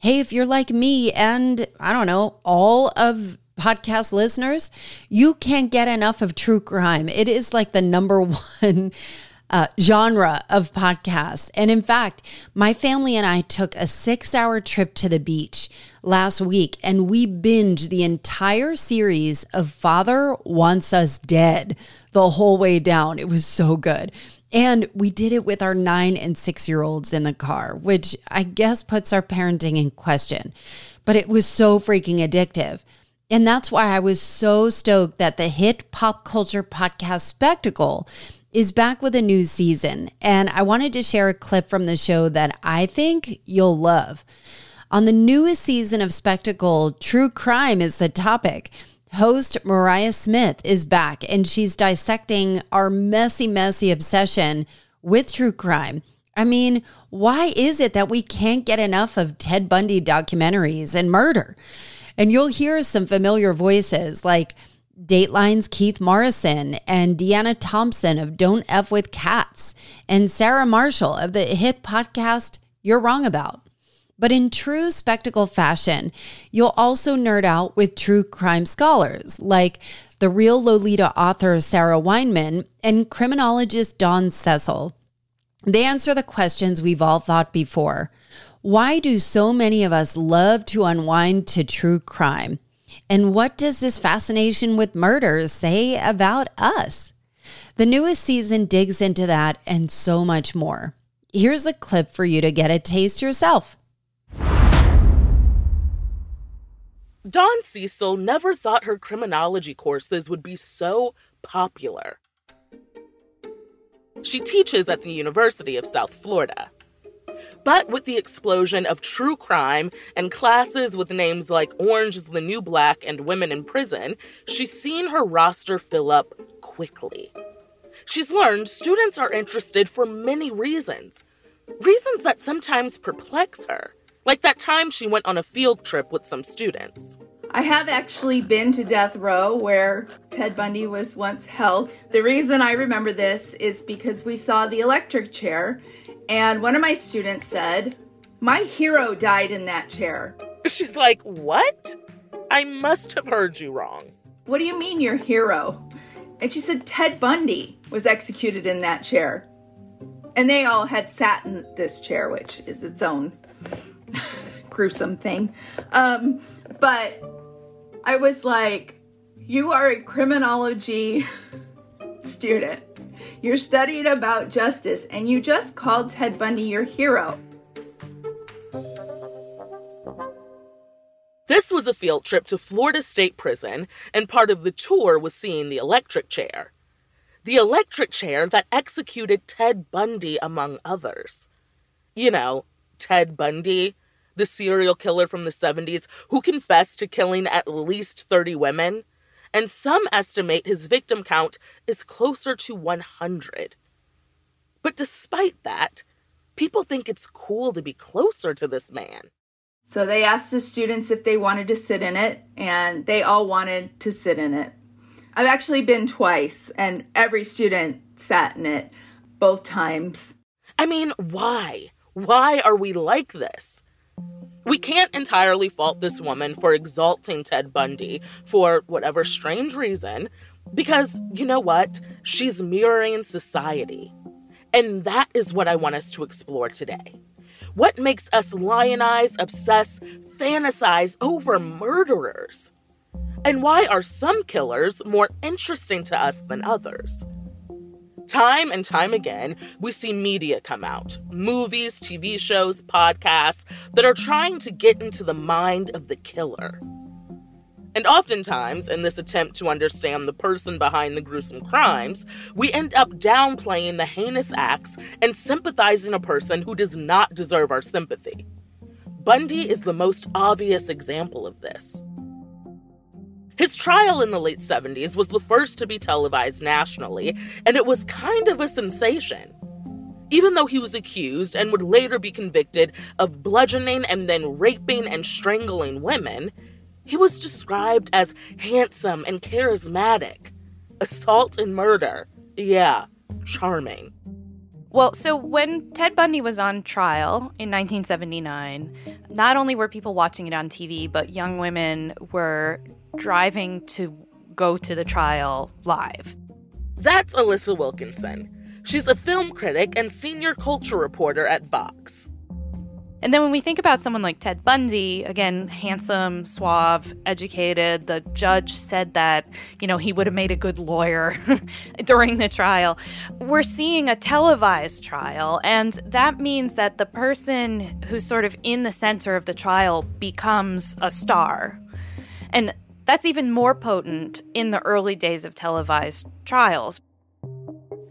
Hey, if you're like me and I don't know, all of podcast listeners, you can't get enough of true crime. It is like the number one uh, genre of podcasts. And in fact, my family and I took a six hour trip to the beach last week and we binged the entire series of Father Wants Us Dead the whole way down. It was so good. And we did it with our nine and six year olds in the car, which I guess puts our parenting in question. But it was so freaking addictive. And that's why I was so stoked that the hit pop culture podcast Spectacle is back with a new season. And I wanted to share a clip from the show that I think you'll love. On the newest season of Spectacle, true crime is the topic. Host Mariah Smith is back and she's dissecting our messy, messy obsession with true crime. I mean, why is it that we can't get enough of Ted Bundy documentaries and murder? And you'll hear some familiar voices like Dateline's Keith Morrison and Deanna Thompson of Don't F with Cats and Sarah Marshall of the hit podcast You're Wrong About. But in true spectacle fashion, you'll also nerd out with true crime scholars like the real Lolita author Sarah Weinman and criminologist Dawn Cecil. They answer the questions we've all thought before. Why do so many of us love to unwind to true crime? And what does this fascination with murder say about us? The newest season digs into that and so much more. Here's a clip for you to get a taste yourself. Dawn Cecil never thought her criminology courses would be so popular. She teaches at the University of South Florida. But with the explosion of true crime and classes with names like Orange is the New Black and Women in Prison, she's seen her roster fill up quickly. She's learned students are interested for many reasons, reasons that sometimes perplex her, like that time she went on a field trip with some students. I have actually been to death row where Ted Bundy was once held. The reason I remember this is because we saw the electric chair and one of my students said, My hero died in that chair. She's like, What? I must have heard you wrong. What do you mean, your hero? And she said, Ted Bundy was executed in that chair. And they all had sat in this chair, which is its own gruesome thing. Um, but I was like, You are a criminology student. You're studying about justice, and you just called Ted Bundy your hero. This was a field trip to Florida State Prison, and part of the tour was seeing the electric chair. The electric chair that executed Ted Bundy, among others. You know, Ted Bundy, the serial killer from the 70s who confessed to killing at least 30 women and some estimate his victim count is closer to 100. But despite that, people think it's cool to be closer to this man. So they asked the students if they wanted to sit in it, and they all wanted to sit in it. I've actually been twice, and every student sat in it both times. I mean, why? Why are we like this? We can't entirely fault this woman for exalting Ted Bundy for whatever strange reason, because you know what? She's mirroring society. And that is what I want us to explore today. What makes us lionize, obsess, fantasize over murderers? And why are some killers more interesting to us than others? Time and time again, we see media come out movies, TV shows, podcasts that are trying to get into the mind of the killer. And oftentimes, in this attempt to understand the person behind the gruesome crimes, we end up downplaying the heinous acts and sympathizing a person who does not deserve our sympathy. Bundy is the most obvious example of this. His trial in the late 70s was the first to be televised nationally, and it was kind of a sensation. Even though he was accused and would later be convicted of bludgeoning and then raping and strangling women, he was described as handsome and charismatic. Assault and murder. Yeah, charming. Well, so when Ted Bundy was on trial in 1979, not only were people watching it on TV, but young women were driving to go to the trial live. That's Alissa Wilkinson. She's a film critic and senior culture reporter at Vox. And then when we think about someone like Ted Bundy, again, handsome, suave, educated, the judge said that, you know, he would have made a good lawyer during the trial. We're seeing a televised trial, and that means that the person who's sort of in the center of the trial becomes a star. And that's even more potent in the early days of televised trials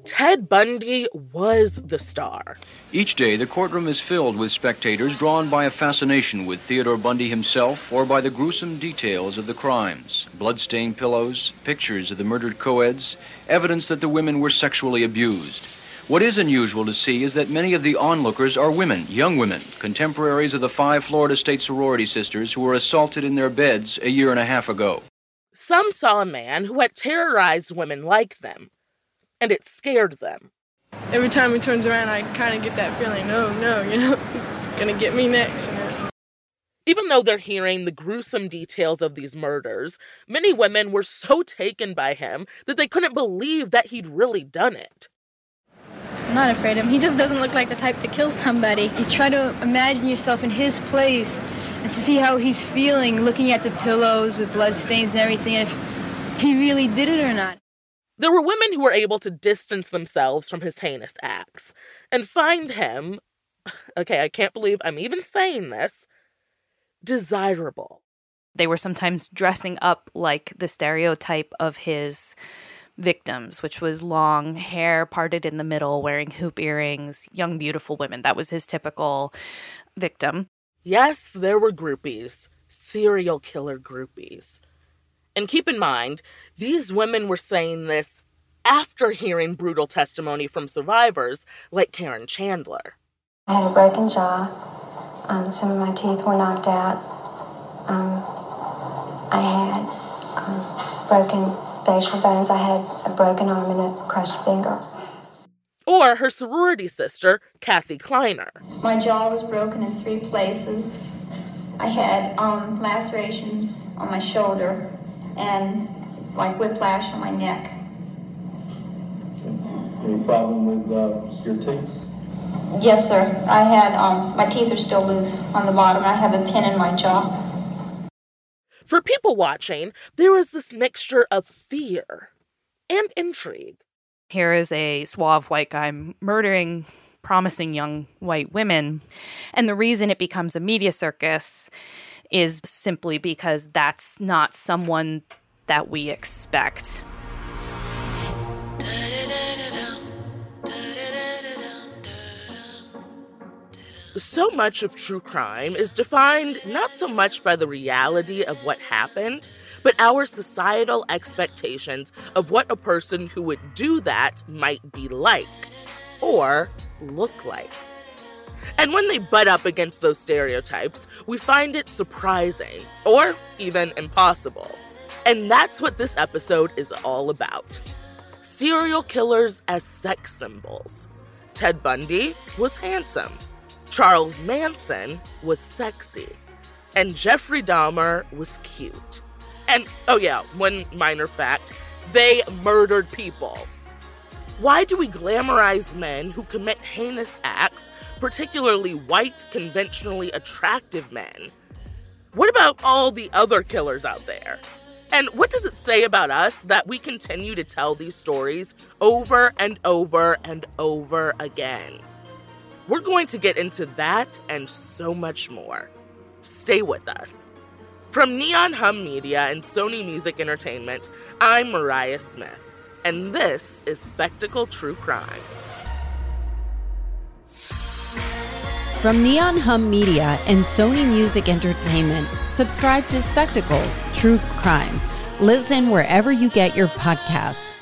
Ted Bundy was the star. Each day, the courtroom is filled with spectators drawn by a fascination with Theodore Bundy himself or by the gruesome details of the crimes bloodstained pillows, pictures of the murdered co-eds, evidence that the women were sexually abused. What is unusual to see is that many of the onlookers are women, young women, contemporaries of the five Florida State sorority sisters who were assaulted in their beds a year and a half ago. Some saw a man who had terrorized women like them and it scared them. Every time he turns around, I kind of get that feeling, oh no, you know, he's gonna get me next, you know. Even though they're hearing the gruesome details of these murders, many women were so taken by him that they couldn't believe that he'd really done it. I'm not afraid of him. He just doesn't look like the type to kill somebody. You try to imagine yourself in his place and to see how he's feeling looking at the pillows with blood stains and everything, if, if he really did it or not. There were women who were able to distance themselves from his heinous acts and find him, okay, I can't believe I'm even saying this, desirable. They were sometimes dressing up like the stereotype of his victims, which was long hair parted in the middle, wearing hoop earrings, young, beautiful women. That was his typical victim. Yes, there were groupies, serial killer groupies. And keep in mind, these women were saying this after hearing brutal testimony from survivors like Karen Chandler. I had a broken jaw. Um, some of my teeth were knocked out. Um, I had um, broken facial bones. I had a broken arm and a crushed finger. Or her sorority sister, Kathy Kleiner. My jaw was broken in three places. I had um, lacerations on my shoulder and like whiplash on my neck. Any problem with uh, your teeth? Yes, sir. I had, um, my teeth are still loose on the bottom. I have a pin in my jaw. For people watching, there was this mixture of fear and intrigue. Here is a suave white guy murdering promising young white women. And the reason it becomes a media circus is simply because that's not someone that we expect. So much of true crime is defined not so much by the reality of what happened, but our societal expectations of what a person who would do that might be like or look like. And when they butt up against those stereotypes, we find it surprising or even impossible. And that's what this episode is all about serial killers as sex symbols. Ted Bundy was handsome, Charles Manson was sexy, and Jeffrey Dahmer was cute. And oh, yeah, one minor fact they murdered people. Why do we glamorize men who commit heinous acts, particularly white, conventionally attractive men? What about all the other killers out there? And what does it say about us that we continue to tell these stories over and over and over again? We're going to get into that and so much more. Stay with us. From Neon Hum Media and Sony Music Entertainment, I'm Mariah Smith and this is Spectacle True Crime. From Neon Hum Media and Sony Music Entertainment, subscribe to Spectacle True Crime. Listen wherever you get your podcasts.